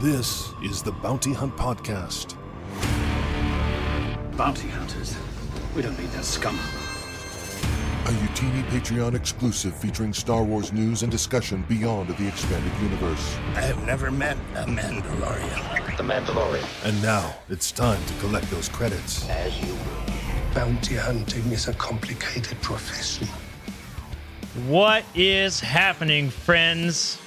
This is the Bounty Hunt Podcast. Bounty hunters. We don't need that scum. A Utini Patreon exclusive featuring Star Wars news and discussion beyond the expanded universe. I have never met a Mandalorian. The Mandalorian. And now it's time to collect those credits. As you will. Bounty hunting is a complicated profession. What is happening, friends?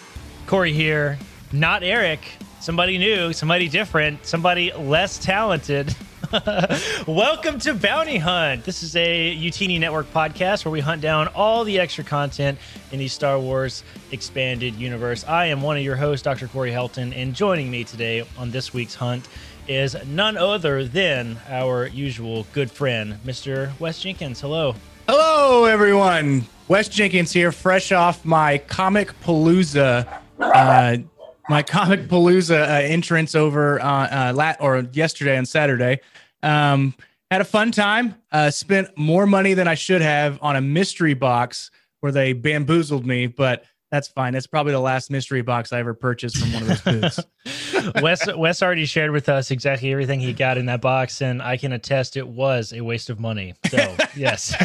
Corey here. Not Eric. Somebody new, somebody different, somebody less talented. Welcome to Bounty Hunt. This is a Utini Network podcast where we hunt down all the extra content in the Star Wars expanded universe. I am one of your hosts, Dr. Corey Helton, and joining me today on this week's hunt is none other than our usual good friend, Mr. Wes Jenkins. Hello. Hello, everyone. Wes Jenkins here, fresh off my Comicpalooza, uh, my Comicpalooza uh, entrance over uh, uh, lat or yesterday on Saturday. Um, had a fun time. Uh, spent more money than I should have on a mystery box where they bamboozled me, but that's fine. That's probably the last mystery box I ever purchased from one of those booths. Wes Wes already shared with us exactly everything he got in that box, and I can attest it was a waste of money. So yes.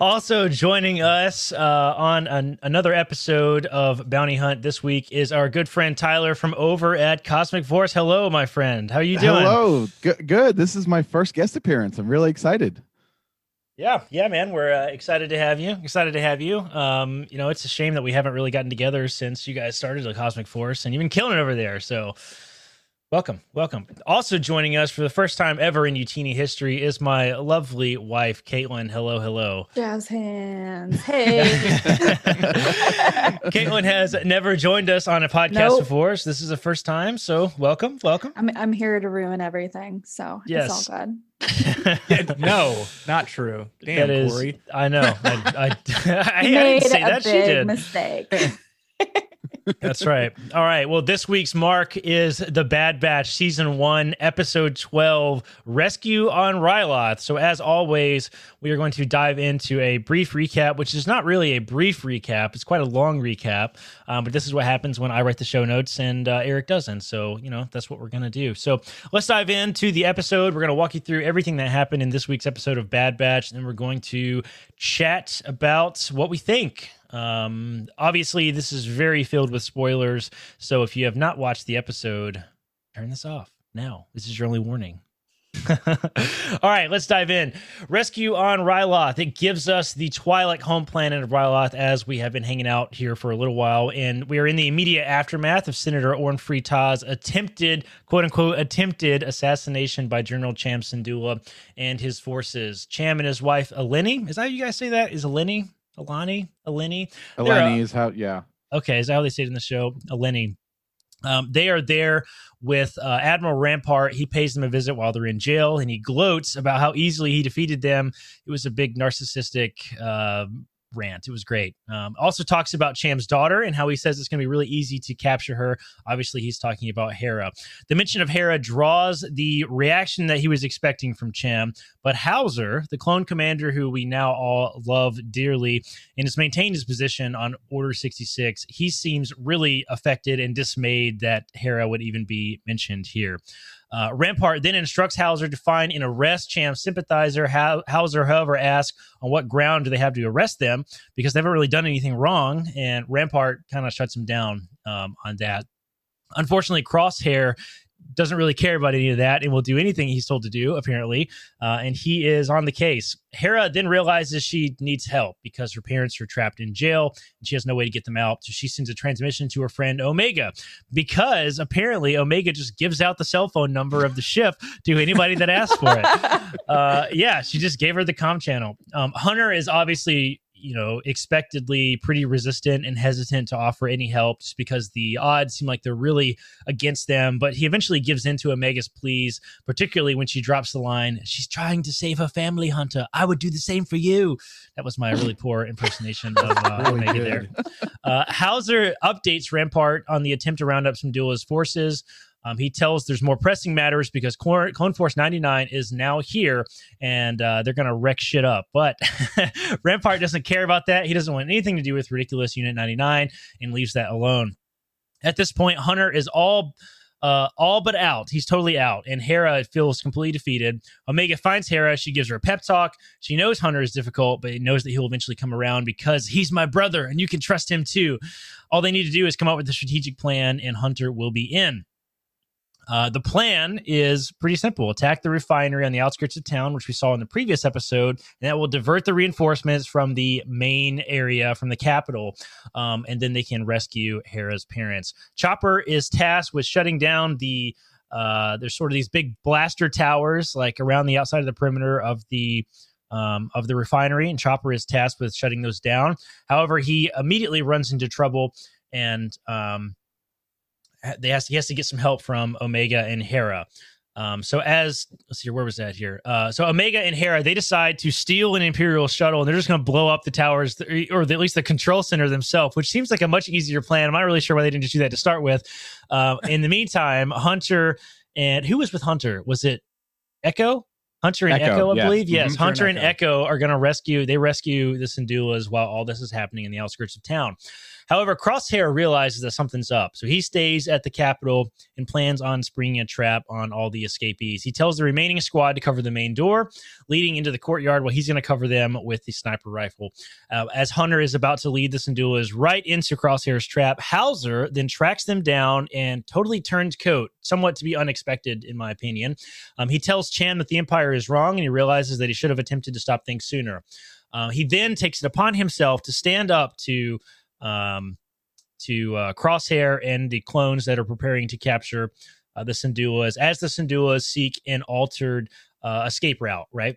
Also joining us uh, on an, another episode of Bounty Hunt this week is our good friend Tyler from over at Cosmic Force. Hello, my friend. How are you doing? Hello. Good. Good. This is my first guest appearance. I'm really excited. Yeah, yeah, man. We're uh, excited to have you. Excited to have you. Um, you know, it's a shame that we haven't really gotten together since you guys started the Cosmic Force, and you've been killing it over there. So, welcome, welcome. Also joining us for the first time ever in Utini history is my lovely wife, Caitlin. Hello, hello. Jazz hands. Hey. Caitlin has never joined us on a podcast Nope. before, so this is the first time. So, welcome, welcome. I'm I'm here to ruin everything, so Yes. it's all good. no, not true. Damn, that is, Corey. I know. I, I, I, I made didn't say a that. She big did. mistake. That's right. All right. Well, this week's mark is the Bad Batch season one, episode 12, Rescue on Ryloth. So, as always, we are going to dive into a brief recap, which is not really a brief recap. It's quite a long recap. Um, but this is what happens when I write the show notes and uh, Eric doesn't. So, you know, that's what we're going to do. So, let's dive into the episode. We're going to walk you through everything that happened in this week's episode of Bad Batch. And then we're going to chat about what we think. Um, obviously, this is very filled with spoilers. So if you have not watched the episode, turn this off now. This is your only warning. All right, let's dive in. Rescue on Ryloth. It gives us the Twi'lek home planet of Ryloth as we have been hanging out here for a little while. And we are in the immediate aftermath of Senator Orn Taz attempted, quote unquote, attempted assassination by General Cham Syndulla and his forces. Cham and his wife, Eleni. Is that how you guys say that? Is Eleni? Eleni? They're, uh, is how. Yeah. Okay, is that how they say it in the show? Eleni. Um, they are there with uh, Admiral Rampart. He pays them a visit while they're in jail, and he gloats about how easily he defeated them. It was a big narcissistic uh, rant. It was great. Um, also talks about Cham's daughter and how he says it's going to be really easy to capture her. Obviously, he's talking about Hera. The mention of Hera draws the reaction that he was expecting from Cham, but Howzer, the clone commander who we now all love dearly and has maintained his position on Order 66, he seems really affected and dismayed that Hera would even be mentioned here. Uh, Rampart then instructs Howzer to find and arrest Cham's sympathizer. Hau- Howzer, however, asks on what ground do they have to arrest them because they haven't really done anything wrong. And Rampart kind of shuts him down um, on that. Unfortunately, Crosshair doesn't really care about any of that and will do anything he's told to do, apparently. Uh, and he is on the case. Hera then realizes she needs help because her parents are trapped in jail and she has no way to get them out. So she sends a transmission to her friend Omega because apparently Omega just gives out the cell phone number of the ship to anybody that asks for it. Uh, yeah, she just gave her the com channel. Um, Hunter is obviously you know, expectedly pretty resistant and hesitant to offer any help just because the odds seem like they're really against them. But he eventually gives in to Omega's pleas, particularly when she drops the line, She's trying to save her family, Hunter. I would do the same for you. That was my really poor impersonation of uh, Really Omega good. there. Uh, Howzer updates Rampart on the attempt to round up Syndulla's forces. Um, he tells there's more pressing matters because Clone, Force 99 is now here and uh, they're going to wreck shit up. But Rampart doesn't care about that. He doesn't want anything to do with ridiculous Unit 99 and leaves that alone. At this point, Hunter is all uh, all but out. He's totally out, and Hera feels completely defeated. Omega finds Hera. She gives her a pep talk. She knows Hunter is difficult, but he knows that he will eventually come around because he's my brother, and you can trust him too. All they need to do is come up with a strategic plan, and Hunter will be in. Uh, the plan is pretty simple attack the refinery on the outskirts of town, which we saw in the previous episode, and that will divert the reinforcements from the main area, from the capital, um, and then they can rescue Hera's parents. Chopper is tasked with shutting down the. Uh, there's sort of these big blaster towers, like around the outside of the perimeter of the um, of the refinery, and Chopper is tasked with shutting those down. However, he immediately runs into trouble and um, they has he has to get some help from Omega and Hera. Um, so as let's see, where was that here? Uh, so Omega and Hera they decide to steal an Imperial shuttle and they're just going to blow up the towers or the, at least the control center themselves, which seems like a much easier plan. I'm not really sure why they didn't just do that to start with. Uh, in the meantime, Hunter and who was with Hunter? Was it Echo? Hunter and Echo, Echo I believe. Yes, mm-hmm. Hunter and Echo. Echo are going to rescue. They rescue the Syndulas while all this is happening in the outskirts of town. However, Crosshair realizes that something's up, so he stays at the capital and plans on springing a trap on all the escapees. He tells the remaining squad to cover the main door leading into the courtyard while he's going to cover them with the sniper rifle. Uh, as Hunter is about to lead the Syndulas right into Crosshair's trap, Howzer then tracks them down and totally turns coat, somewhat to be unexpected, in my opinion. Um, he tells Cham that the Empire is wrong and he realizes that he should have attempted to stop things sooner. Uh, he then takes it upon himself to stand up to um, to uh, Crosshair and the clones that are preparing to capture uh, the Syndulas as the Syndulas seek an altered uh, escape route, right?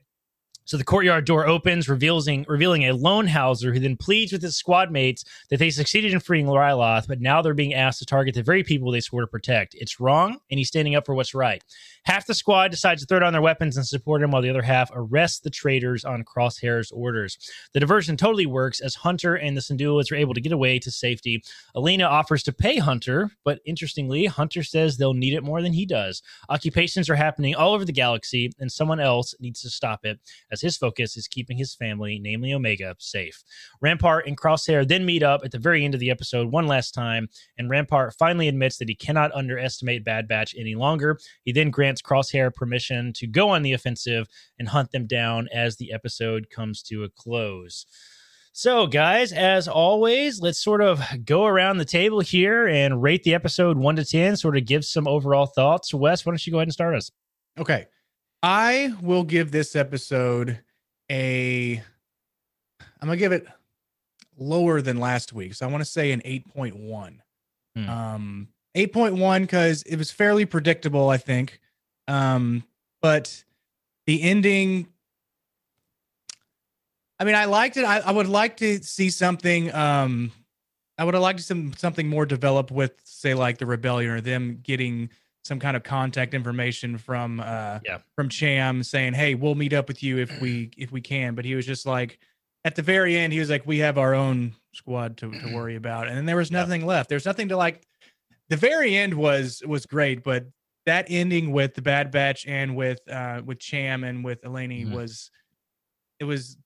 So the courtyard door opens, revealing revealing a lone Howzer who then pleads with his squad mates that they succeeded in freeing Ryloth, but now they're being asked to target the very people they swore to protect. It's wrong, and he's standing up for what's right. Half the squad decides to throw down their weapons and support him, while the other half arrests the traitors on Crosshair's orders. The diversion totally works as Hunter and the Syndulas are able to get away to safety. Alina offers to pay Hunter, but interestingly, Hunter says they'll need it more than he does. Occupations are happening all over the galaxy, and someone else needs to stop it as his focus is keeping his family, namely Omega, safe. Rampart and Crosshair then meet up at the very end of the episode one last time, and Rampart finally admits that he cannot underestimate Bad Batch any longer. He then grants Crosshair permission to go on the offensive and hunt them down as the episode comes to a close. So, guys, as always, let's sort of go around the table here and rate the episode one to 10, sort of give some overall thoughts. Wes, why don't you go ahead and start us? Okay. I will give this episode a I'm gonna give it lower than last week. So I want to say an 8.1. Hmm. Um 8.1 because it was fairly predictable, I think. Um, but the ending I mean, I liked it. I, I would like to see something um I would have liked some something more developed with, say, like the rebellion or them getting some kind of contact information from uh yeah. from Cham saying, "Hey, we'll meet up with you if we if we can." But he was just like at the very end he was like, "We have our own squad to to worry about." And then there was nothing yeah. left. There's nothing to like the very end was was great, but that ending with the Bad Batch and with uh with Cham and with Eleni mm-hmm. was it was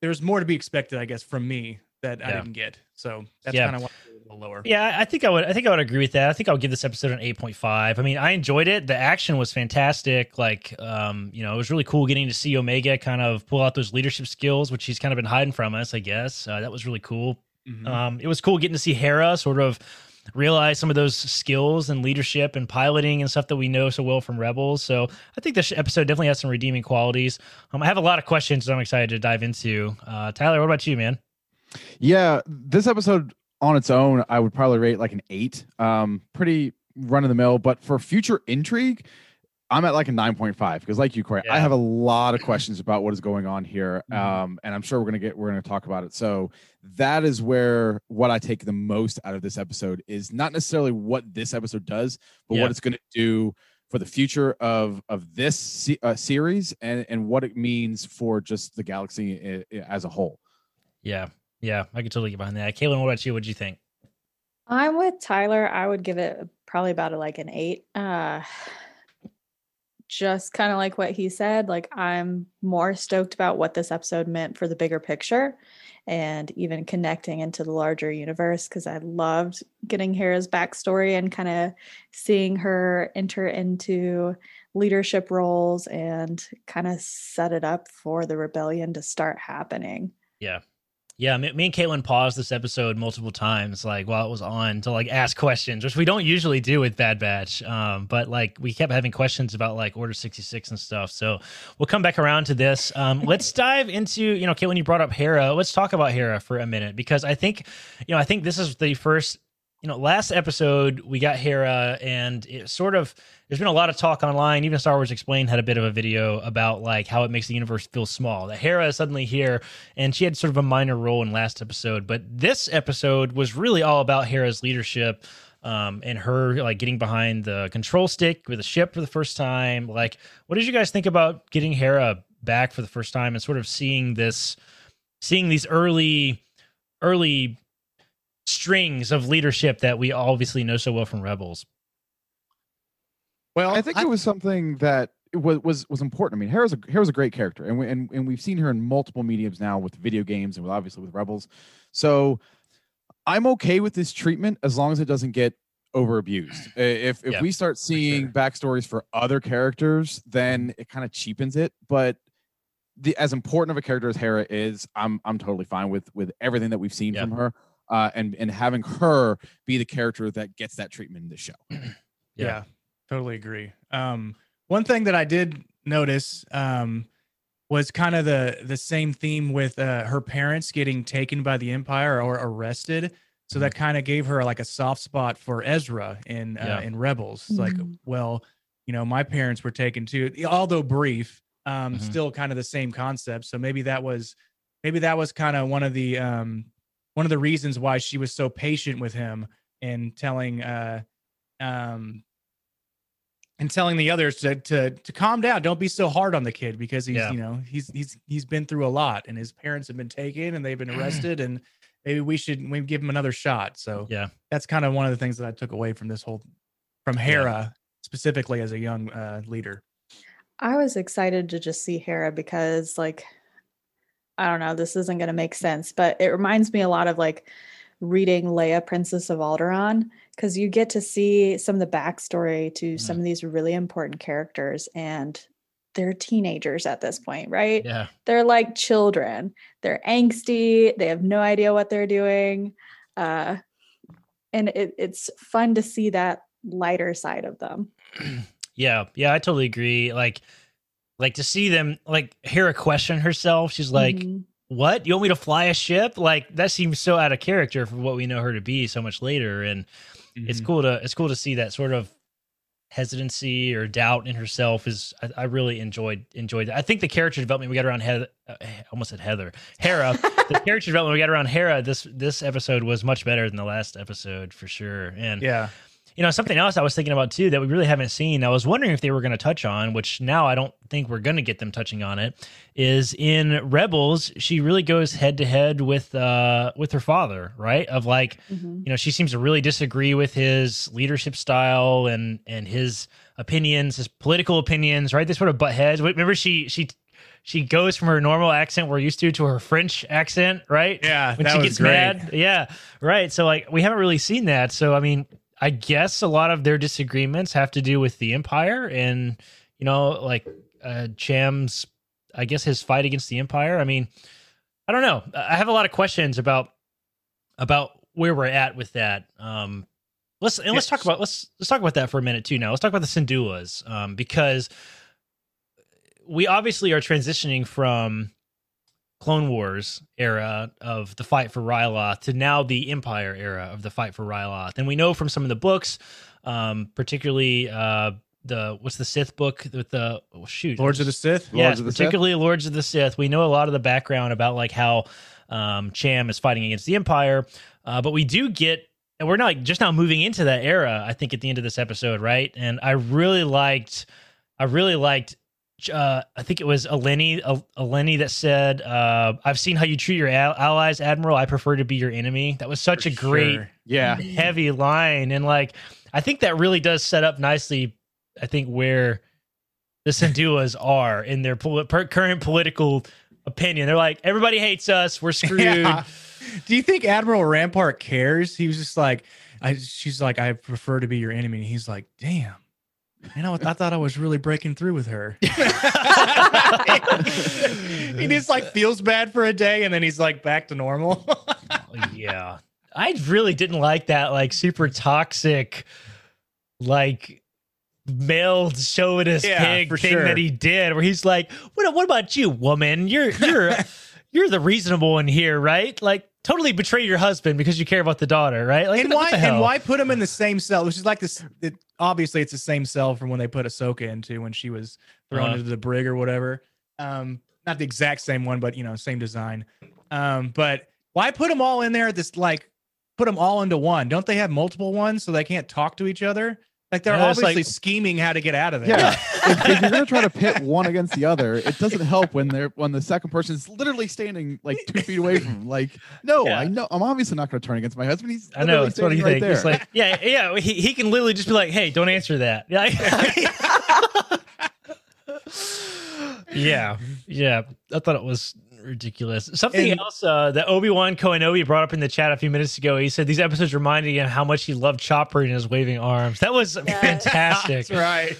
there was more to be expected, I guess, from me that yeah. I didn't get. So that's yeah. kind of lower. Yeah, I think I would. I think I would agree with that. I think I would give this episode an eight point five. I mean, I enjoyed it. The action was fantastic. Like, um, you know, it was really cool getting to see Omega kind of pull out those leadership skills, which he's kind of been hiding from us. I guess uh, that was really cool. Mm-hmm. Um, it was cool getting to see Hera sort of realize some of those skills and leadership and piloting and stuff that we know so well from Rebels. So I think this episode definitely has some redeeming qualities. Um, I have a lot of questions that I'm excited to dive into. Uh, Tyler, what about you, man? Yeah, this episode on its own, I would probably rate like an eight. Um, pretty run of the mill, but for future intrigue, I'm at like a 9.5 because, like you, Corey, yeah. I have a lot of questions about what is going on here. Mm-hmm. Um, and I'm sure we're gonna get we're gonna talk about it. So that is where what I take the most out of this episode is not necessarily what this episode does, but yeah. what it's gonna do for the future of of this uh, series and and what it means for just the galaxy I- I as a whole. Yeah, yeah, I can totally get behind that. Caitlin, what about you? What do you think? I'm with Tyler. I would give it probably about a, like an eight. Uh, just kind of like what he said, like I'm more stoked about what this episode meant for the bigger picture and even connecting into the larger universe because I loved getting Hera's backstory and kind of seeing her enter into leadership roles and kind of set it up for the rebellion to start happening. Yeah. Yeah, me, me, and Caitlin paused this episode multiple times, like while it was on, to like ask questions, which we don't usually do with Bad Batch. Um, but like we kept having questions about like Order sixty six and stuff. So we'll come back around to this. Um, let's dive into you know, Caitlin, you brought up Hera. Let's talk about Hera for a minute because I think, you know, I think this is the first you know, last episode we got Hera, and it sort of there's been a lot of talk online. Even Star Wars Explained had a bit of a video about like how it makes the universe feel small. That Hera is suddenly here, and she had sort of a minor role in last episode, but this episode was really all about Hera's leadership. Um, and her like getting behind the control stick with a ship for the first time. Like, what did you guys think about getting Hera back for the first time and sort of seeing this, seeing these early, early strings of leadership that we obviously know so well from Rebels. Well, I think I, it was something that was was was important. I mean, Hera's a Hera's a great character, and we, and and we've seen her in multiple mediums now with video games and with obviously with Rebels. So I'm okay with this treatment as long as it doesn't get over abused. If if yeah, we start seeing sure. backstories for other characters, then it kind of cheapens it. But the as important of a character as Hera is, I'm I'm totally fine with with everything that we've seen yeah. from her uh, and and having her be the character that gets that treatment in the show. yeah. yeah, totally agree. Um, one thing that I did notice um, was kind of the the same theme with uh, her parents getting taken by the Empire or arrested. So that mm-hmm. kind of gave her like a soft spot for Ezra in uh, yeah. in Rebels. Mm-hmm. Like, well, you know, my parents were taken too, although brief. Um, mm-hmm. Still kind of the same concept. So maybe that was maybe that was kind of one of the um one of the reasons why she was so patient with him and telling uh um and telling the others to to to calm down don't be so hard on the kid because he's yeah. you know he's he's he's been through a lot and his parents have been taken and they've been arrested and maybe we should we give him another shot so yeah that's kind of one of the things that i took away from this whole from hera yeah. specifically as a young uh, leader i was excited to just see hera because like I don't know, this isn't going to make sense, but it reminds me a lot of like reading Leia, Princess of Alderaan, because you get to see some of the backstory to mm-hmm. some of these really important characters and they're teenagers at this point, right? Yeah. They're like children. They're angsty. They have no idea what they're doing. Uh, and it, it's fun to see that lighter side of them. yeah. Yeah. I totally agree. Like, like to see them like hear a question herself. She's like, mm-hmm. "What? You want me to fly a ship?" Like that seems so out of character for what we know her to be so much later. And mm-hmm. it's cool to it's cool to see that sort of hesitancy or doubt in herself is I, I, really enjoyed enjoyed that. I think the character development we got around Heather, uh, almost said Heather, Hera. the character development we got around Hera this this episode was much better than the last episode for sure. And yeah, you know, something else I was thinking about too that we really haven't seen. I was wondering if they were going to touch on, which now I don't think we're going to get them touching on it. Is in Rebels, she really goes head to head with uh with her father, right? Of like, mm-hmm. you know, she seems to really disagree with his leadership style and and his opinions, his political opinions, right? They sort of butt heads. Remember, she she she goes from her normal accent we're used to to her French accent, right? Yeah, when she gets great. mad. Yeah, right. So like we haven't really seen that. So I mean, I guess a lot of their disagreements have to do with the Empire and you know, like uh, Cham's, I guess his fight against the Empire. I mean, I don't know. I have a lot of questions about about where we're at with that. Um, let's and yes. let's talk about let's let's talk about that for a minute too. Now let's talk about the Syndulas um, because we obviously are transitioning from Clone Wars era of the fight for Ryloth to now the Empire era of the fight for Ryloth. And we know from some of the books, um, particularly uh, the what's the Sith book with the oh, shoot Lords of the Sith. Yes, the particularly Sith? Lords of the Sith. We know a lot of the background about like how um, Cham is fighting against the Empire, uh, but we do get. And we're not just now moving into that era. I think at the end of this episode, right? And I really liked, I really liked uh, I think it was Eleni, Eleni that said, uh, "I've seen how you treat your allies, Admiral. I prefer to be your enemy." That was such For a great, sure. yeah, heavy line, and like I think that really does set up nicely. I think where the Syndulas are in their pol- current political opinion. They're like, everybody hates us. We're screwed. Yeah. Do you think Admiral Rampart cares? He was just like, I, she's like, I prefer to be your enemy. And he's like, damn. You know, I thought I was really breaking through with her. he just like feels bad for a day and then he's like back to normal. yeah. I really didn't like that, like super toxic, like male chauvinist Yeah, pig thing sure. that he did, where he's like, "What? What about you, woman? You're you're you're the reasonable one here, right? Like, totally betray your husband because you care about the daughter, right? Like, and why and why put him in the same cell? Which is like this. It, obviously, it's the same cell from when they put Ahsoka into when she was thrown Uh-huh. into the brig or whatever. Um, not the exact same one, but you know, same design. Um, but why put them all in there? This like put them all into one. Don't they have multiple ones so they can't talk to each other? Like they're Yeah, obviously like- scheming how to get out of there. Yeah, if, if you're gonna try to pit one against the other, it doesn't help when they're when the second person is literally standing like two feet away from him. Like, no, Yeah. I know I'm obviously not gonna turn against my husband. He's I know literally it's what do you standing think? right It's like, yeah, yeah. He, he can literally just be like, "Hey, don't answer that." Yeah, yeah, yeah. I thought it was ridiculous. Something And- else uh, that Obi Wan Kenobi brought up in the chat a few minutes ago. He said these episodes reminded him how much he loved Chopper and his waving arms. That was fantastic. That's right.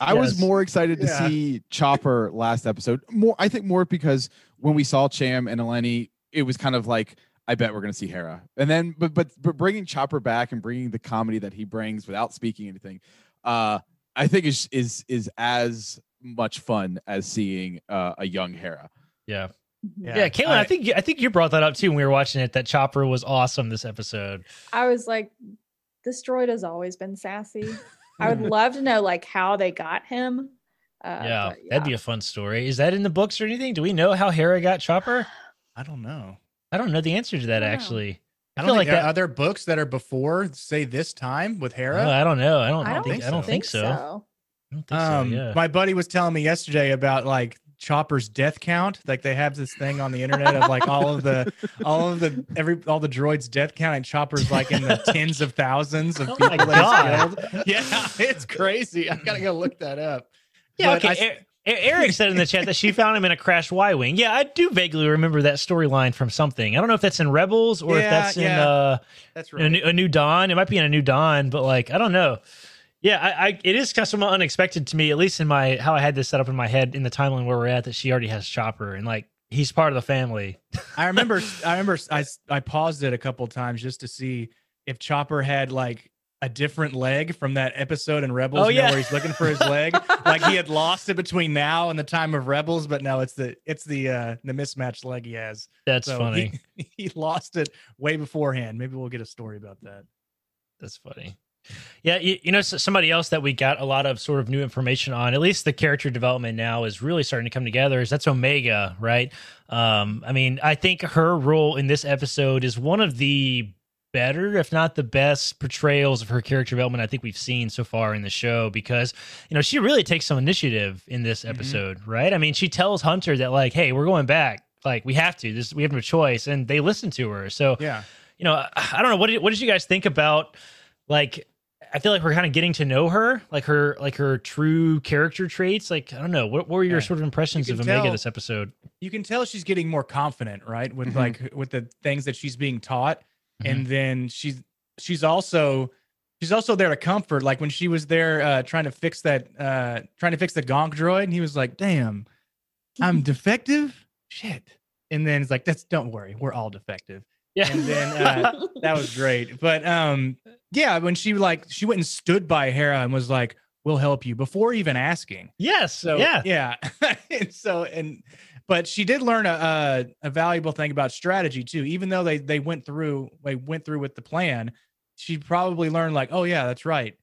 I was more excited to Yeah. see Chopper last episode. More, I think more because when we saw Cham and Eleni, it was kind of like, I bet we're gonna see Hera. And then, but but but bringing Chopper back and bringing the comedy that he brings without speaking anything, uh, I think is is is as much fun as seeing uh, a young Hera. Yeah. Yeah, Yeah, Caitlin, I, think I think you brought that up too when we were watching it. That Chopper was awesome this episode. I was like, this droid has always been sassy. I would love to know like how they got him. Uh, yeah, but that'd be a fun story. Is that in the books or anything? Do we know how Hera got Chopper? I don't know. I don't know the answer to that I actually. I I don't feel like are, that- are there books that are before say this time with Hera. Uh, I don't know. I don't, I don't think, I don't think so. I don't think Um, so. Yeah. my buddy was telling me yesterday about like Chopper's death count. Like they have this thing on the internet of like all of the, all of the every all the droids' death count, and Chopper's like in the tens of thousands of Oh people he's killed. Yeah, it's crazy. I gotta go look that up. yeah. but Okay. I- Eric said in the chat that she found him in a crashed Y wing. Yeah, I do vaguely remember that storyline from something. I don't know if that's in Rebels or if Yeah, that's in yeah. uh, That's a, new, a new dawn. It might be in a new dawn, but like I don't know. Yeah, I, I it is kind of somewhat unexpected to me, at least in my how I had this set up in my head in the timeline where we're at that she already has Chopper and like he's part of the family. I remember, I remember, I I paused it a couple times just to see if Chopper had like a different leg from that episode in Rebels. Oh, you know, yeah. where he's looking for his leg, like he had lost it between now and the time of Rebels, but no, it's the it's the uh the mismatched leg he has. That's So funny. He, he lost it way beforehand. Maybe we'll get a story about that. That's funny. Yeah, you, you know, somebody else that we got a lot of sort of new information on, at least the character development now is really starting to come together. Is that's Omega, right? Um, I mean, I think her role in this episode is one of the better, if not the best, portrayals of her character development I think we've seen so far in the show because you know she really takes some initiative in this episode, right? I mean, she tells Hunter that like, "Hey, we're going back. Like, we have to. This we have no choice," and they listen to her. So Yeah. you know, I I don't know. What did, what did you guys think about like? I feel like we're kind of getting to know her, like her, like her true character traits. Like, I don't know. What, what were your Yeah. sort of impressions of Omega tell- this episode? You can tell she's getting more confident, right? With Mhm. like with the things that she's being taught. Mm-hmm. And then she's she's also she's also there to comfort. Like when she was there uh trying to fix that uh trying to fix the gonk droid, and he was like, damn, I'm defective? Shit. And then it's like, that's don't worry, we're all defective. Yeah. And then uh that was great. But um yeah, when she like she went and stood by Hera and was like, We'll help you before even asking. yes. So yeah. yeah. and so and but she did learn a, a a valuable thing about strategy too. Even though they they went through they went through with the plan, she probably learned like, oh yeah, that's right.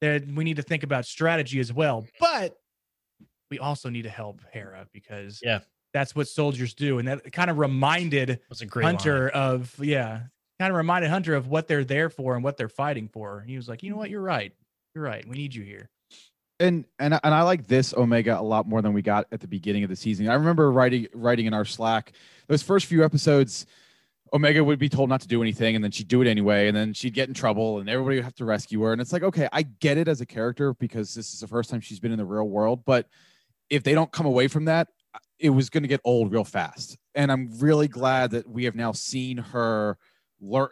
That we need to think about strategy as well. But we also need to help Hera because Yeah. That's what soldiers do. And that kind of reminded was a great Hunter line. of yeah, kind of reminded Hunter of what they're there for and what they're fighting for. He was like, you know what, you're right. You're right. We need you here. and and and I like this Omega a lot more than we got at the beginning of the season. I remember writing writing in our Slack those first few episodes. Omega would be told not to do anything, and then she'd do it anyway, and then she'd get in trouble, and everybody would have to rescue her. And it's like, okay, I get it as a character because this is the first time she's been in the real world, but if they don't come away from that, it was going to get old real fast. And I'm really glad that we have now seen her learn,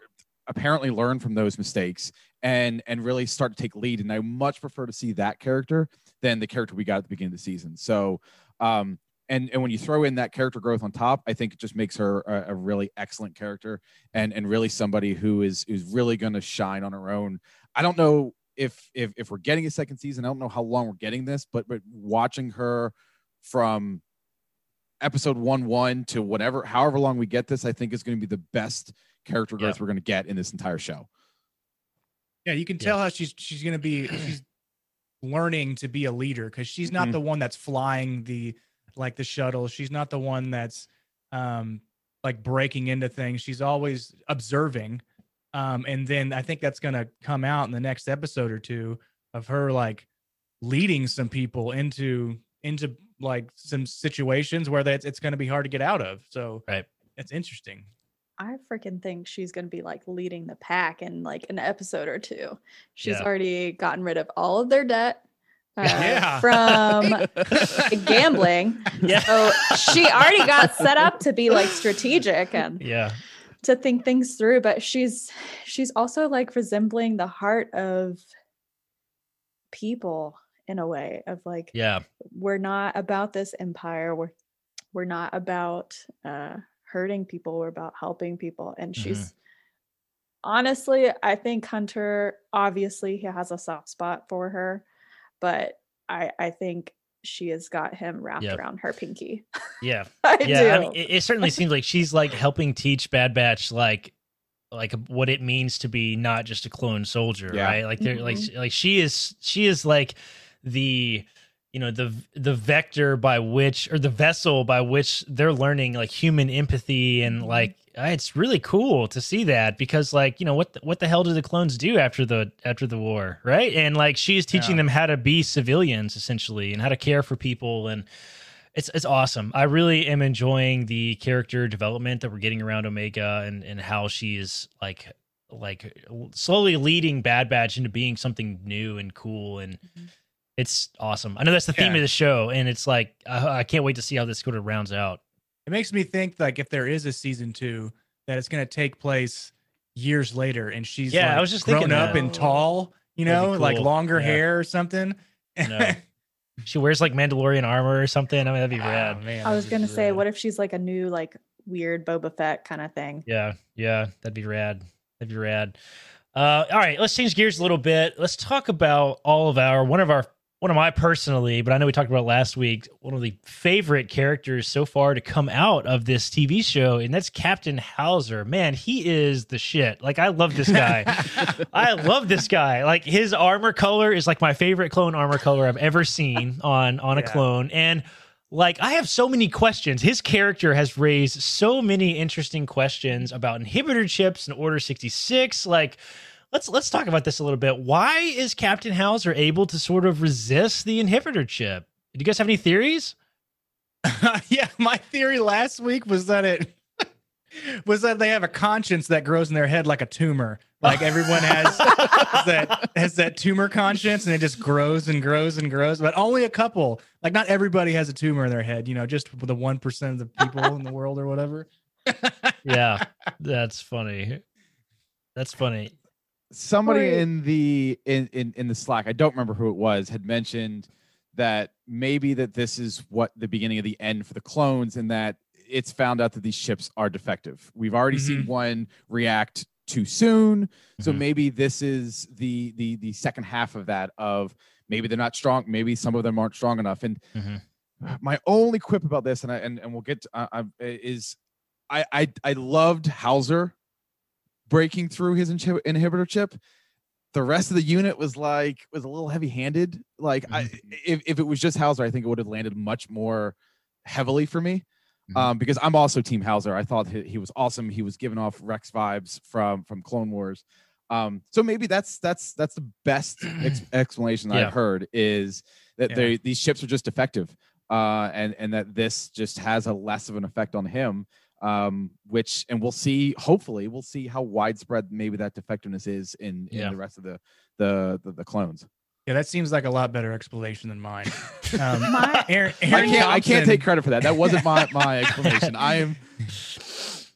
apparently learn from those mistakes and and really start to take lead. And I much prefer to see that character than the character we got at the beginning of the season. So um, and and when you throw in that character growth on top, I think it just makes her a, a really excellent character and and really somebody who is is really going to shine on her own. I don't know if if if we're getting a second season. I don't know how long we're getting this, but but watching her from episode one one to whatever however long we get this, I think is going to be the best character growth we're going to get in this entire show. Yeah, you can tell yeah. how she's she's going to be she's learning to be a leader because she's not mm-hmm. the one that's flying the like the shuttle. She's not the one that's um like breaking into things. She's always observing. Um, and then I think that's gonna come out in the next episode or two of her like leading some people into into like some situations where that's it's gonna be hard to get out of. So right. it's interesting. I freaking think she's going to be like leading the pack in like an episode or two. She's yeah. already gotten rid of all of their debt uh, yeah. from gambling. Yeah. So she already got set up to be like strategic and yeah to think things through. But she's she's also like resembling the heart of people in a way of like yeah we're not about this empire we're we're not about uh hurting people we're about helping people and mm-hmm. she's honestly i think hunter obviously he has a soft spot for her but I I think she has got him wrapped yep. around her pinky. Yeah, I yeah. Do. I mean, it, it certainly seems like she's like helping teach Bad Batch like like what it means to be not just a clone soldier, yeah. right? Like they're mm-hmm. like like she is she is like the you know the the vector by which or the vessel by which they're learning like human empathy and mm-hmm. like uh, it's really cool to see that because like you know what the, what the hell did the clones do after the after the war right and like she's teaching yeah. them how to be civilians essentially and how to care for people and it's it's awesome i really am enjoying the character development that we're getting around omega and and how she is like like slowly leading bad batch into being something new and cool and mm-hmm. It's awesome i know that's the theme yeah. of the show and it's like I, I can't wait to see how this sort of rounds out it makes me think like if there is a season two, that it's going to take place years later, and she's yeah, like I was just grown thinking up that. and tall, you know, cool. like longer yeah. hair or something. No. she wears like Mandalorian armor or something. I mean, that'd be oh, rad. Man, I was gonna say, what if she's like a new like weird Boba Fett kind of thing? Yeah, yeah, that'd be rad. That'd be rad. Uh, all right, let's change gears a little bit. Let's talk about all of our one of our one of my personally, but I know we talked about last week, one of the favorite characters so far to come out of this TV show, and that's Captain Howzer. Man, he is the shit. Like, I love this guy. I love this guy. Like, his armor color is like my favorite clone armor color I've ever seen on on a yeah. clone, and like I have so many questions. His character has raised so many interesting questions about inhibitor chips and Order sixty six. Like let's let's talk about this a little bit. Why is Captain Howzer able to sort of resist the inhibitor chip? Do you guys have any theories? yeah, my theory last week was that it was that they have a conscience that grows in their head like a tumor. Like everyone has, has that has that tumor conscience, and it just grows and grows and grows. But only a couple. Like not everybody has a tumor in their head. You know, just the one percent of the people in the world or whatever. yeah, that's funny. That's funny somebody in the in, in in the slack i don't remember who it was had mentioned that maybe that this is what the beginning of the end for the clones and that it's found out that these chips are defective we've already mm-hmm. seen one react too soon so mm-hmm. maybe this is the the the second half of that of maybe they're not strong maybe some of them aren't strong enough and mm-hmm. my only quip about this and i and, and we'll get to, uh, uh is I, I i loved howzer breaking through his inhibitor chip the rest of the unit was like was a little heavy handed like mm-hmm. I, if, if it was just howzer i think it would have landed much more heavily for me mm-hmm. um, because i'm also team howzer i thought he, he, was awesome he was giving off rex vibes from from clone wars um, so maybe that's that's that's the best ex- explanation yeah. i've heard is that yeah. they these chips are just effective uh, and and that this just has a less of an effect on him Um, which and we'll see. Hopefully, we'll see how widespread maybe that defectiveness is in in Yeah. the rest of the the the, the clones. Yeah, that seems like a lot better explanation than mine. Um, My- Aaron, I can't I can't take credit for that. That wasn't my my explanation. I am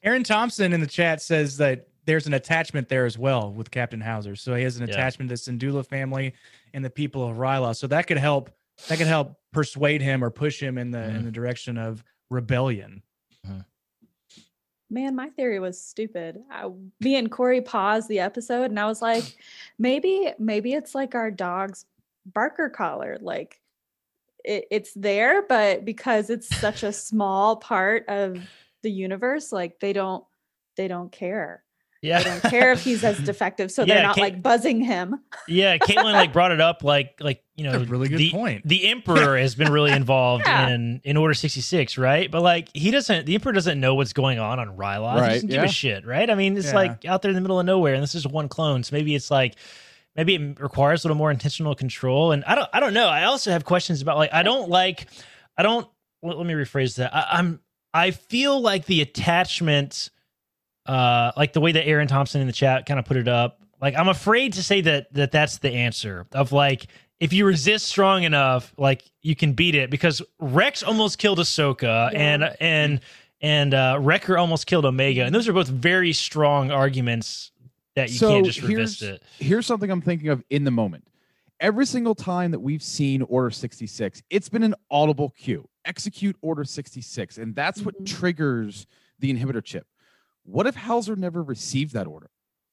Aaron Thompson in the chat says that there's an attachment there as well with Captain Howzer. So he has an Yeah. attachment to the Syndulla family and the people of Ryloth. So that could help that could help persuade him or push him in the in Mhm. the direction of rebellion. Man, my theory was stupid. I, me and Corey paused the episode, and I was like, maybe, maybe it's like our dog's Barker collar. Like, it, it's there, but because it's such a small part of the universe, like they don't, they don't care. They Yeah. don't care if he's as defective, so Yeah, they're not Kate- like buzzing him. Yeah, Caitlin like brought it up like like you know really good the, point. The Emperor has been really involved Yeah. in in Order sixty six, right? But like he doesn't, the Emperor doesn't know what's going on on Ryloth. he doesn't give a shit, right? I mean, it's Yeah. like out there in the middle of nowhere, and this is one clone, so maybe it's like maybe it requires a little more intentional control. And I don't, I don't know. I also have questions about like I don't like, I don't. Let, let me rephrase that. I, I'm, I feel like the attachment uh like the way that Aaron Thompson in the chat kind of put it up like I'm afraid to say that that that's the answer of like if you resist strong enough like you can beat it because Rex almost killed Ahsoka Yeah. and and and uh Wrecker almost killed Omega and those are both very strong arguments that you So can't just here's- resist it here's something I'm thinking of in the moment. Every single time that we've seen Order 66, it's been an audible cue. Execute Order 66. And that's what Mhm. triggers the inhibitor chip. What if Howzer never received that order?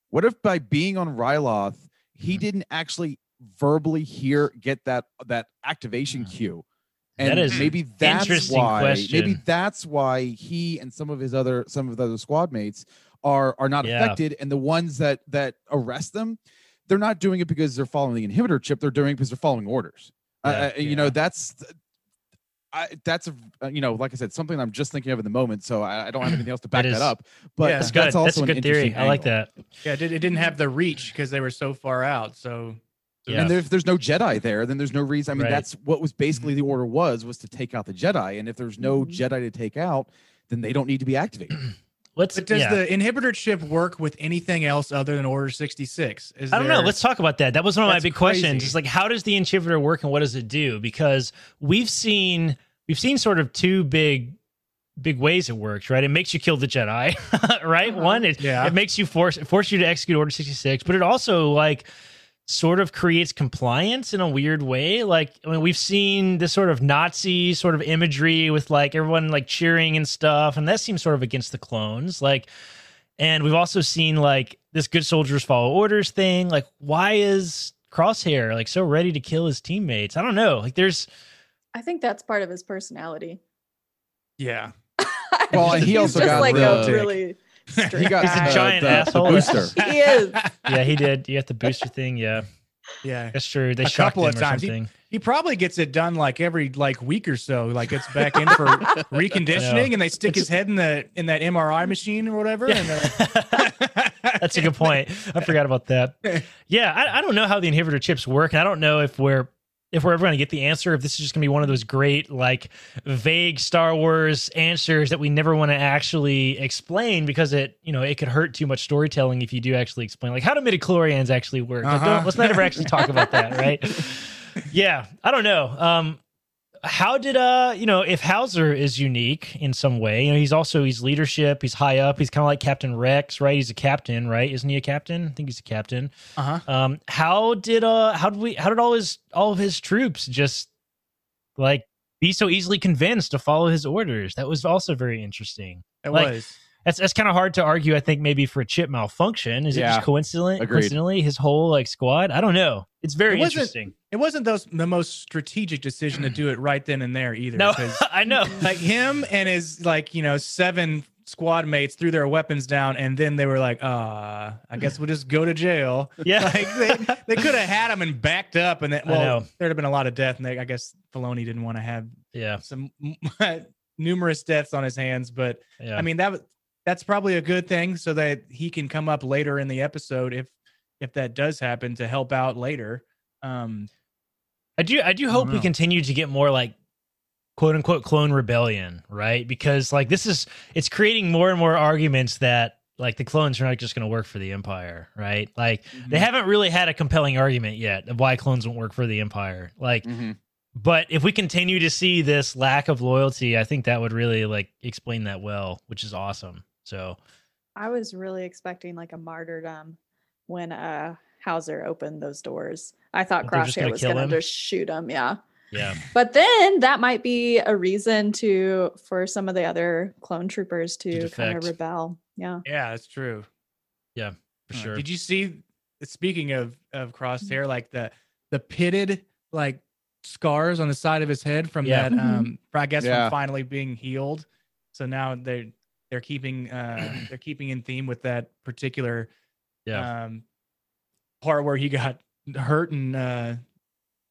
What if by being on Ryloth, he Mhm. didn't actually verbally hear get that that activation Mhm. cue? And is maybe that's why maybe that's why he and some of his other some of the other squad mates are are not Yeah. affected and the ones that that arrest them they're not doing it because they're following the inhibitor chip they're doing it because they're following orders Uh, Yeah. uh, you know that's I, that's a uh, you know like i said something i'm just thinking of in the moment so i, I don't have anything else to back is- that up but Yeah. that's that's, also that's a an good theory interesting I like angle. that Yeah, it, did, it didn't have the reach because they were so far out. So Yeah. and there, if there's no jedi there then there's no reason i mean Right. that's what was basically the order was was to take out the jedi and if there's no Mhm. jedi to take out then they don't need to be activated let's But does yeah. the inhibitor chip work with anything else other than Order 66? Is I don't know. Let's talk about that. That was one of my That's big questions. It's like, how does the inhibitor work and what does it do? Because we've seen we've seen sort of two big big ways it works, right? It makes you kill the Jedi, right? Uh-huh. One, it, Yeah. it makes you force force you to execute Order sixty six, but it also like sort of creates compliance in a weird way. Like, I mean, we've seen this sort of Nazi sort of imagery with like everyone like cheering and stuff, and that seems sort of against the clones. Like, and we've also seen like this good soldiers follow orders thing. Like, why is Crosshair like so ready to kill his teammates? I don't know. Like, there's I think that's part of his personality. Yeah. Well, and he He's also just got like the- a really he strict got He's a guy. the, giant the- the booster He is. yeah, he did. You got the booster thing. Yeah, yeah. that's true. They A couple of times. He- He probably gets it done like every like week or so. Like it's back in for reconditioning, and they stick his head in the in that MRI machine or whatever. And uh, That's a good point. I forgot about that. Yeah, I, I don't know how the inhibitor chips work, and I don't know if we're if we're ever going to get the answer. If this is just going to be one of those great like vague Star Wars answers that we never want to actually explain because it you know it could hurt too much storytelling if you do actually explain like how do midichlorians actually work. Uh-huh. let's not ever actually talk about that, right? yeah, I don't know. Um, how did uh you know if Howzer is unique in some way? You know, he's also he's leadership. He's high up. He's kind of like Captain Rex, right? He's a captain, right? Isn't he a captain? I think he's a captain. uh-huh. Um, how did uh how did we how did all his all of his troops just like be so easily convinced to follow his orders? That was also very interesting. It Like, was. That's that's kind of hard to argue. I think maybe for a chip malfunction. Is it just coincident? Agreed. Coincidentally, his whole like squad. I don't know. It's very It wasn't- interesting. It wasn't those the most strategic decision to do it right then and there either. No, 'cause, I know. like him and his like you know seven squad mates threw their weapons down, and then they were like, "Uh, I guess we'll just go to jail." Yeah. like they, they could have had him and backed up, and then well, there'd have been a lot of death, and they, I guess Filoni didn't want to have yeah, some numerous deaths on his hands. But yeah. I mean that was that's probably a good thing, so that he can come up later in the episode if if that does happen to help out later. Um, I do I do hope don't we continue to get more like quote unquote clone rebellion, right? Because like this is it's creating more and more arguments that like the clones are not just going to work for the empire, right? Like Mm-hmm. they haven't really had a compelling argument yet of why clones won't work for the empire. Like Mhm. but if we continue to see this lack of loyalty, I think that would really like explain that well, which is awesome. So, I was really expecting like a martyrdom when uh Howzer opened those doors. I thought That Crosshair gonna was gonna him? just shoot him, yeah. yeah. But then that might be a reason to for some of the other clone troopers to, kind of rebel. Yeah. Yeah, that's true. Yeah, for sure. Did you see? Speaking of of Crosshair, like the the pitted like scars on the side of his head from Yeah. that. Mhm. Um, I guess Yeah. from finally being healed. So now they're they're keeping uh they're keeping in theme with that particular yeah. um part where he got hurt and uh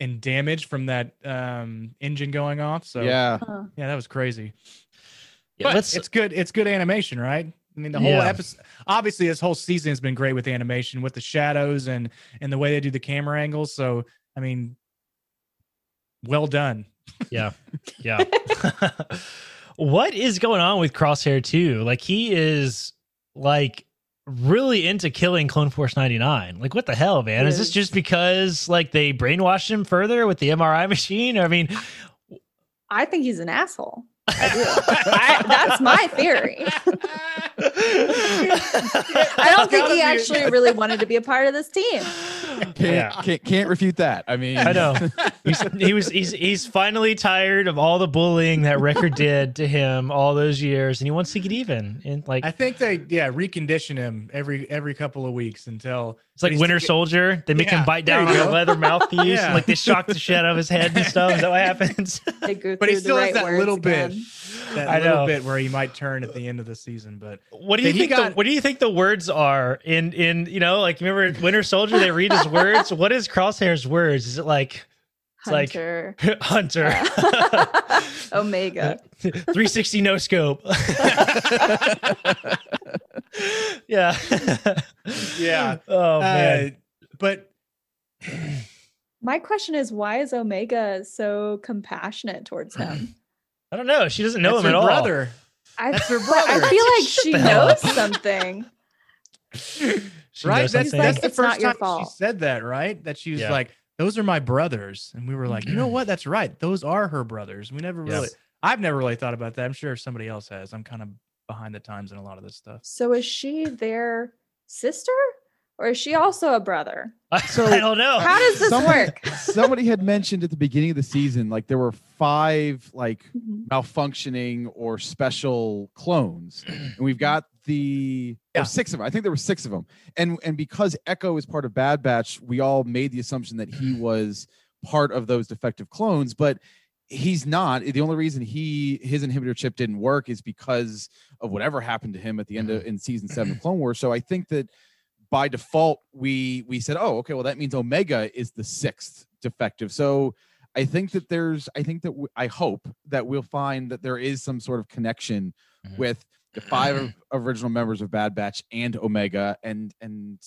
and damaged from that um engine going off. So yeah. Yeah, that was crazy. yeah But it's good. It's good animation, right? I mean, the whole Yeah. episode. Obviously, this whole season has been great with animation, with the shadows and and the way they do the camera angles. So, I mean, well done. Yeah. Yeah. what is going on with Crosshair too? Like he is like really into killing Clone Force 99. Like what the hell, man? Is this just because like they brainwashed him further with the MRI machine? I mean, I think he's an asshole. I. I, that's my theory. I don't think he actually really wanted to be a part of this team. Can't, Yeah. can't can't refute that. I mean, I know. He's, he was he's he's finally tired of all the bullying that Wrecker did to him all those years, and he wants to get even. And like I think they yeah recondition him every every couple of weeks until It's like Winter still Soldier. They make Yeah, him bite down on a leather mouthpiece, Yeah. and like they shock the shit out of his head and stuff. Is that what happens? But he still the has right that words little bit, that I little know. bit where he might turn at the end of the season. But What do you But think? got- the, what do you think the words are in in you know like remember Winter Soldier? They read his words. What is Crosshair's words? Is it like it's like Hunter. Hunter Omega. 360 no scope? yeah. Yeah. Oh man. uh, but My question is why is Omega so compassionate towards him? I don't know. She doesn't know that's him her at all. Brother. I, That's her but I feel like she knows something. She right? knows That's, something. that's the first your time fault. she said that, right? That she was Yeah. like, "Those are my brothers," and we were like, "You know what? That's right. Those are her brothers." We never Yeah. really, I've never really thought about that. I'm sure somebody else has. I'm kind of behind the times in a lot of this stuff. So is she their sister? Or is she also a brother? So- I don't know. How does this Somebody- work? somebody had mentioned at the beginning of the season, like there were five like Mhm. malfunctioning or special clones, and we've got the Yeah. or six of them. I think there were six of them, and and because Echo is part of Bad Batch, we all made the assumption that he was part of those defective clones, but he's not. The only reason he his inhibitor chip didn't work is because of whatever happened to him at the end of in season seven of Clone Wars. So I think that by default we we said, oh, okay, well that means Omega is the sixth defective. So I think that there's, I think that w- I hope that we'll find that there is some sort of connection Mhm. with the five original members of Bad Batch and Omega, and and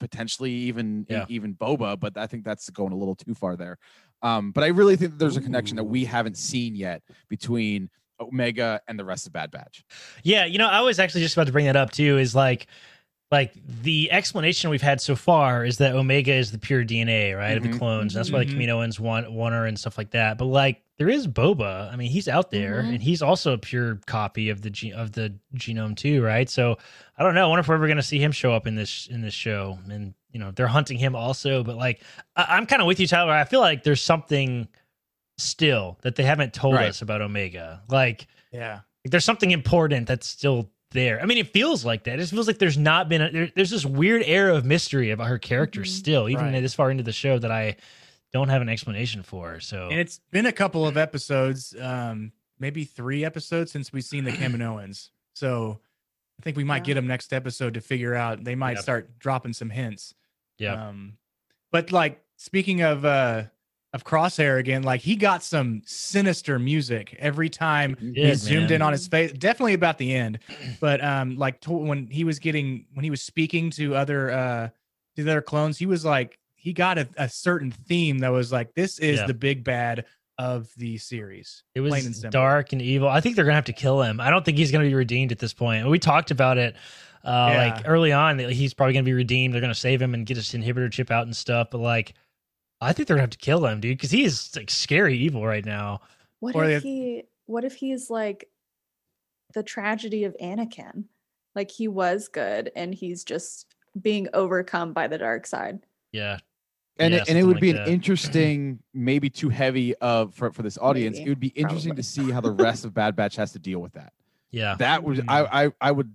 potentially even Yeah. even Boba. But I think that's going a little too far there. Um, but I really think that there's a connection that we haven't seen yet between Omega and the rest of Bad Batch. Yeah, you know, I was actually just about to bring that up too. Is like, like the explanation we've had so far is that Omega is the pure DNA, right, of Mhm. the clones. That's why the Mhm. Kaminoans want her and stuff like that. But like, there is Boba. I mean, he's out there, Mhm. and he's also a pure copy of the ge- of the genome too, right? So I don't know. I wonder if we're ever going to see him show up in this in this show, and you know, they're hunting him also. But like, I, I'm kind of with you, Tyler. I feel like there's something still that they haven't told Right. us about Omega, like. Yeah. Like there's something important that's still there. I mean, it feels like that. It feels like there's not been a, there, there's this weird air of mystery about her character Mhm. still, even Right. this far into the show that I don't have an explanation for. So And it's been a couple of episodes, um, maybe three episodes since we've seen the Kaminoans. So I think we might Yeah. get them next episode to figure out. They might Yep. start dropping some hints. yeah, Um, but like speaking of uh of Crosshair again, like he got some sinister music every time he did, zoomed man. in on his face. Definitely about the end, but um, like to, when he was getting when he was speaking to other uh to the other clones, he was like he got a, a certain theme that was like this is Yeah. the big bad of the series. It plain was and dark and evil. I think they're gonna have to kill him. I don't think he's gonna be redeemed at this point. We talked about it uh, Yeah. like early on he's probably gonna be redeemed. They're gonna save him and get his inhibitor chip out and stuff. But like, I think they're gonna have to kill him, dude, because he is like scary evil right now. What Or if they- he what if he's like the tragedy of Anakin? Like he was good and he's just being overcome by the dark side. Yeah, and Yeah, it, and it would like be that. an interesting, maybe too heavy of for, for this audience. Maybe, it would be interesting probably. to see how the rest of Bad Batch has to deal with that. yeah. That would Mm. I, I I would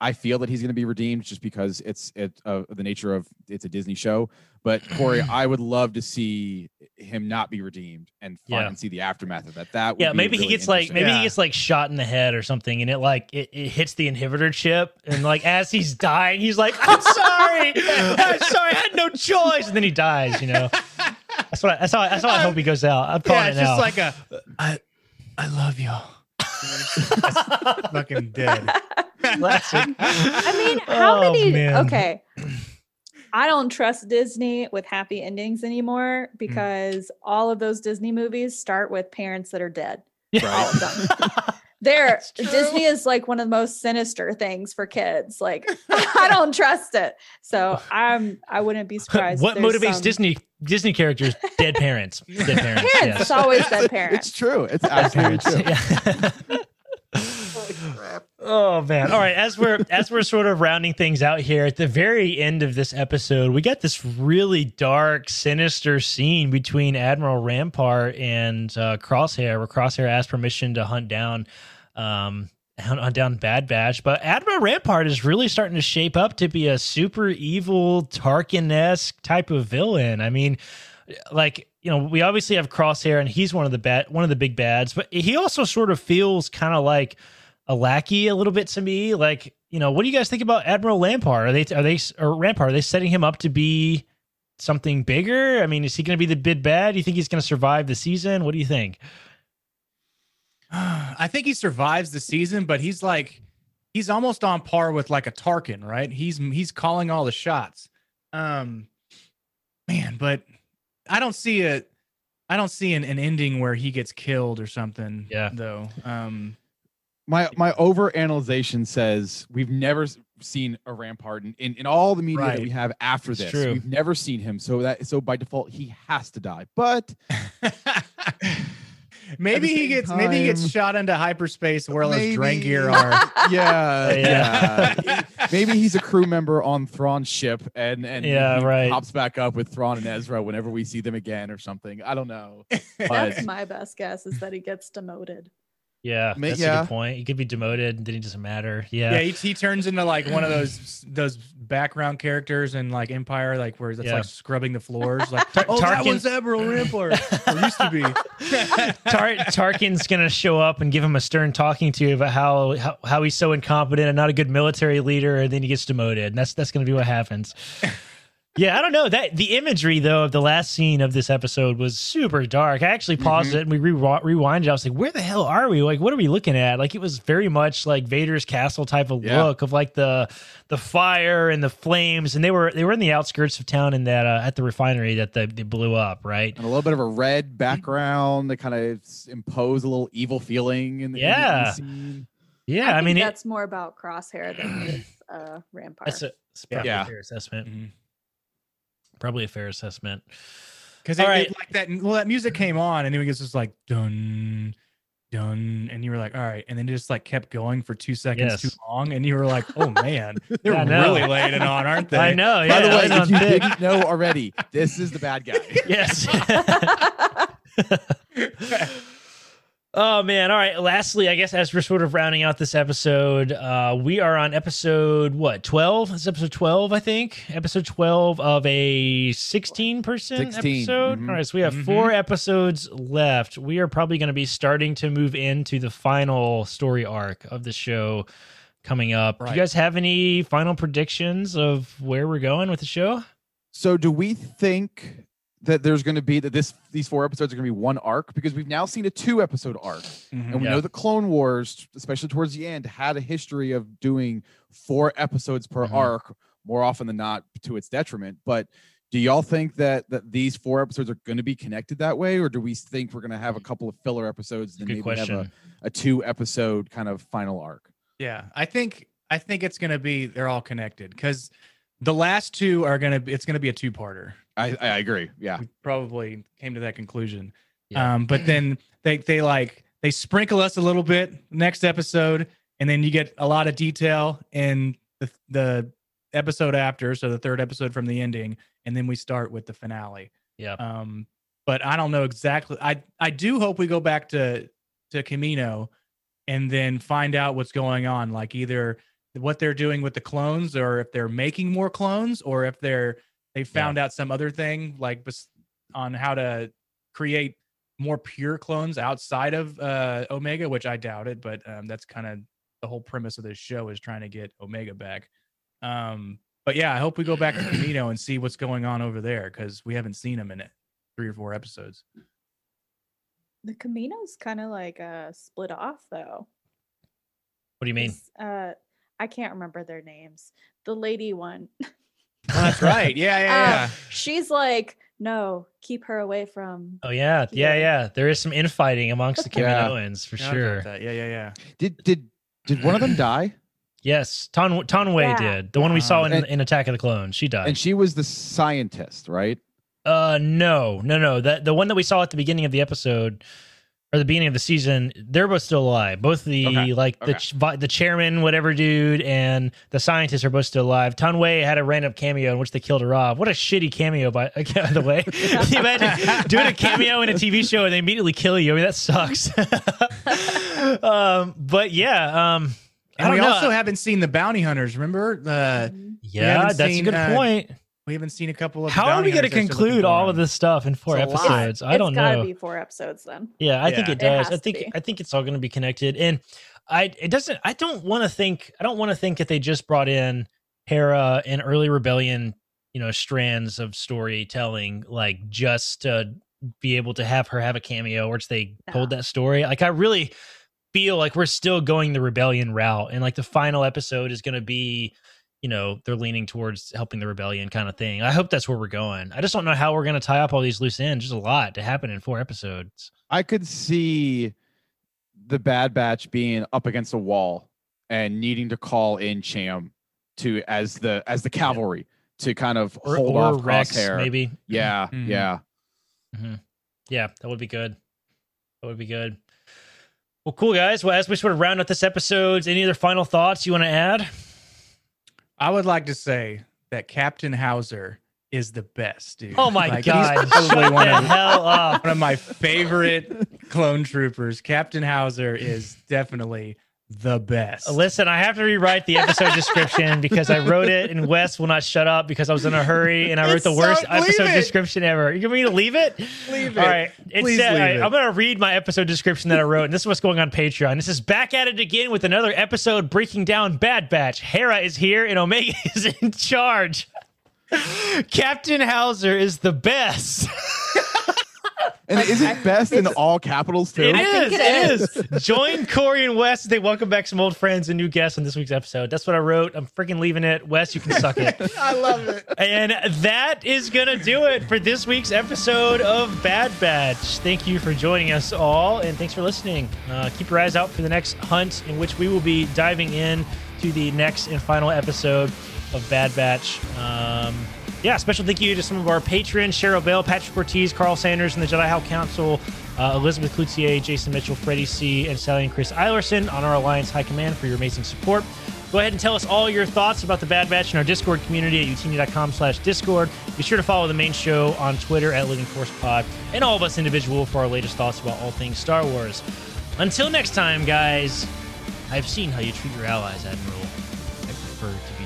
I feel that he's going to be redeemed just because it's it uh, the nature of it's a Disney show. But Corey, I would love to see him not be redeemed and find Yeah. and see the aftermath of that. That would yeah, be maybe he gets like maybe Yeah. he gets like shot in the head or something, and it like it, it hits the inhibitor chip, and like as he's dying, he's like, "I'm sorry, I'm sorry, I had no choice," and then he dies. You know, that's what I, that's how I, that's how I hope he goes out. I'm calling Yeah, it it's now. just like a I I love you. Fucking dead. I mean, how Oh, many man. okay. I don't trust Disney with happy endings Mm. anymore because all of those Disney movies start with parents that are dead. Yeah. All of them. There, That's. Disney is like one of the most sinister things for kids. Like, I don't trust it. So I'm, I wouldn't be surprised. what motivates some- Disney Disney characters? Dead parents. Dead parents. Parents. yes. It's always dead parents. It's true. It's absolutely true. Yeah. oh man. All right, as we're as we're sort of rounding things out here at the very end of this episode, we got this really dark, sinister scene between Admiral Rampart and uh, Crosshair, where Crosshair asked permission to hunt down um hunt down Bad Batch. But Admiral Rampart is really starting to shape up to be a super evil Tarkin-esque type of villain. I mean, like you know we obviously have crosshair and he's one of the bad one of the big bads but he also sort of feels kind of like a lackey a little bit to me. Like you know what do you guys think about admiral rampart? Are they are they or rampart are they setting him up to be something bigger? I mean is he going to be the big bad? Do you think he's going to survive the season? What do you think I think he survives the season, but he's like he's almost on par with like a Tarkin, right? He's he's calling all the shots. Um man, but I don't see a I don't see an, an ending where he gets killed or something. Yeah. Though. Um my my over analyzation says we've never seen a Rampart in, in, in all the media that we have after It's this. true. We've never seen him, so that so by default he has to die. But maybe he same gets maybe he gets shot into hyperspace where all those drain gear are. yeah, Yeah. yeah. Maybe he's a crew member on Thrawn's ship, and and Yeah, he right. pops back up with Thrawn and Ezra whenever we see them again or something. I don't know. That's my best guess is that he gets demoted. Yeah Ma- that's a good point he could be demoted and then it doesn't matter Yeah, yeah he, he turns into like one of those those background characters in like Empire, like where it's Yeah. like scrubbing the floors. Like, Tar- oh, that Tarkin- was Admiral Rampart, or used to be. Tar- Tarkin's gonna show up and give him a stern talking to about how, how how he's so incompetent and not a good military leader, and then he gets demoted. And that's that's gonna be what happens. Yeah, I don't know that the imagery though of the last scene of this episode was super dark. I actually paused it and we re- rewinded. I was like, "Where the hell are we? Like, what are we looking at?" Like, it was very much like Vader's castle type of Yeah. look of like the the fire and the flames, and they were they were in the outskirts of town in that uh, at the refinery that they, they blew up, right? and a little bit of a red background that kind of impose a little evil feeling in the, in in the Yeah. scene. Yeah, I, think mean, it, that's more about Crosshair than with uh, Rampart. That's a, it's probably Yeah. a fair assessment. Mhm. Probably a fair assessment. Because All it, right. it- like that, well, that music came on, and then it was just like dun, dun, and you were like, all right, and then it just like kept going for two seconds Yes. too long, and you were like, oh man, they're I really laying it on, aren't they? I know. Yeah, By the way, if you thick. didn't know already, this is the bad guy. yes. Oh man! All right. Lastly, I guess as we're sort of rounding out this episode, uh, we are on episode what twelve? Is episode twelve, I think. Episode twelve of a sixteen percent 16, episode. mhm. All right, so we have Mhm. four episodes left. We are probably going to be starting to move into the final story arc of the show coming up. Do you guys have any final predictions of where we're going with the show? So do we think that there's going to be that this these four episodes are going to be one arc because we've now seen a two episode arc Mhm. and we Yeah. know the Clone Wars, especially towards the end, had a history of doing four episodes per Mhm. arc more often than not to its detriment. But Do y'all think that that these four episodes are going to be connected that way, or do we think we're going to have a couple of filler episodes and then Good maybe have a, question. a two episode kind of final arc? Yeah, I think I think it's gonna be they're all connected because the last two are gonna be it's gonna be a two parter. I I agree. Yeah. We probably came to that conclusion. Yeah. Um, but then they they like they sprinkle us a little bit next episode, and then you get a lot of detail in the the episode after, so the third episode from the ending, and then we start with the finale. Yeah. Um, but I don't know exactly. I I do hope we go back to to Kamino, and then find out what's going on. Like either what they're doing with the clones, or if they're making more clones, or if they're they found out some other thing like on how to create more pure clones outside of uh Omega, which I doubt it. But um, that's kind of the whole premise of this show is trying to get Omega back. Um, but yeah, I hope we go back to Kamino and see what's going on over there because we haven't seen him in it three or four episodes. The Kamino's kind of like uh split off though. What do you mean Uh, I can't remember their names. The lady one. Oh, that's right. Yeah, yeah, Uh, yeah. she's like, no, keep her away from. Oh yeah, yeah, Yeah. yeah. There is some infighting amongst the Yeah. Kaminoans for Forgot about sure. that. Yeah, yeah, yeah. Did did did one of them die? Yes, Ton Taun We Yeah. did. The one we saw in, And- in Attack of the Clones. She died. And she was the scientist, right? uh, no, no, no. That the one that we saw at the beginning of the episode or the beginning of the season, they're both still alive. Both the Okay, like the okay. ch- the chairman, whatever dude, and the scientists are both still alive. Taun We had a random cameo in which they killed her off. What a shitty cameo, by, by the way. Can you imagine doing a cameo in a TV show and they immediately kill you? I mean, that sucks. um, but yeah, um, I And don't we know. also haven't seen the bounty hunters. Remember? Uh, yeah, that's seen, a good uh, point. We haven't seen a couple of. How are we going to conclude all of this stuff in four It's a episodes? I don't know. it's gotta be four episodes then. Yeah, I think Yeah. it It does. has I think. I think it's all going to be connected, and I it doesn't. I don't want to think. I don't want to think that they just brought in Hera and early rebellion, you know, strands of storytelling, like just to be able to have her have a cameo, or they told that story. Like I really feel like we're still going the rebellion route, and like the final episode is going to be. You know, they're leaning towards helping the rebellion kind of thing. I hope that's where we're going. I just don't know how we're going to tie up all these loose ends. There's a lot to happen in four episodes. I could see the Bad Batch being up against a wall and needing to call in Cham to as the as the cavalry to kind of or, hold or off Rex, Crosshair. maybe. Yeah, Mhm. yeah. Yeah, that would be good. That would be good. Well, cool guys. Well, as we sort of round up this episode, any other final thoughts you want to add? I would like to say that Captain Howzer is the best, dude. Oh my Like, he's god! probably one of, hell up. one of my favorite clone troopers. Captain Howzer is definitely the best. Listen, I have to rewrite the episode description because I wrote it and Wes will not shut up because I was in a hurry and I wrote the worst so- episode it. description ever. You want me to leave it? Leave it. right. It Please said, all right, it. I'm going to read my episode description that I wrote, and this is what's going on Patreon. This is back at it again with another episode breaking down Bad Batch. Hera is here, and Omega is in charge. Captain Howzer is the best. And is it best in all capitals too? It I is. think It it is. Join Corey and Wes. as They welcome back some old friends and new guests on this week's episode. That's what I wrote. I'm freaking leaving it. Wes, you can suck it. I love it. And that is going to do it for this week's episode of Bad Batch. Thank you for joining us all, and thanks for listening. Uh, keep your eyes out for the next hunt, in which we will be diving in to the next and final episode of Bad Batch. Um, yeah, special thank you to some of our patrons Cheryl Bell, Patrick Ortiz, Carl Sanders, and the Jedi Hell Council, uh, Elizabeth Cloutier, Jason Mitchell, Freddie C., and Sally and Chris Eilerson on our Alliance High Command for your amazing support. Go ahead and tell us all your thoughts about the Bad Batch in our Discord community at utini.com slash Discord. Be sure to follow the main show on Twitter at Living Force Pod and all of us individual for our latest thoughts about all things Star Wars. Until next time, guys, I've seen how you treat your allies, Admiral. I prefer to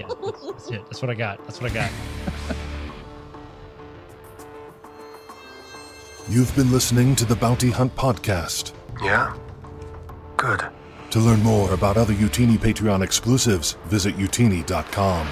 Yeah, that's, that's it. That's what I got. That's what I got. You've been listening to the Bounty Hunt Podcast. Yeah? Good. To learn more about other Utini Patreon exclusives, visit utini.com.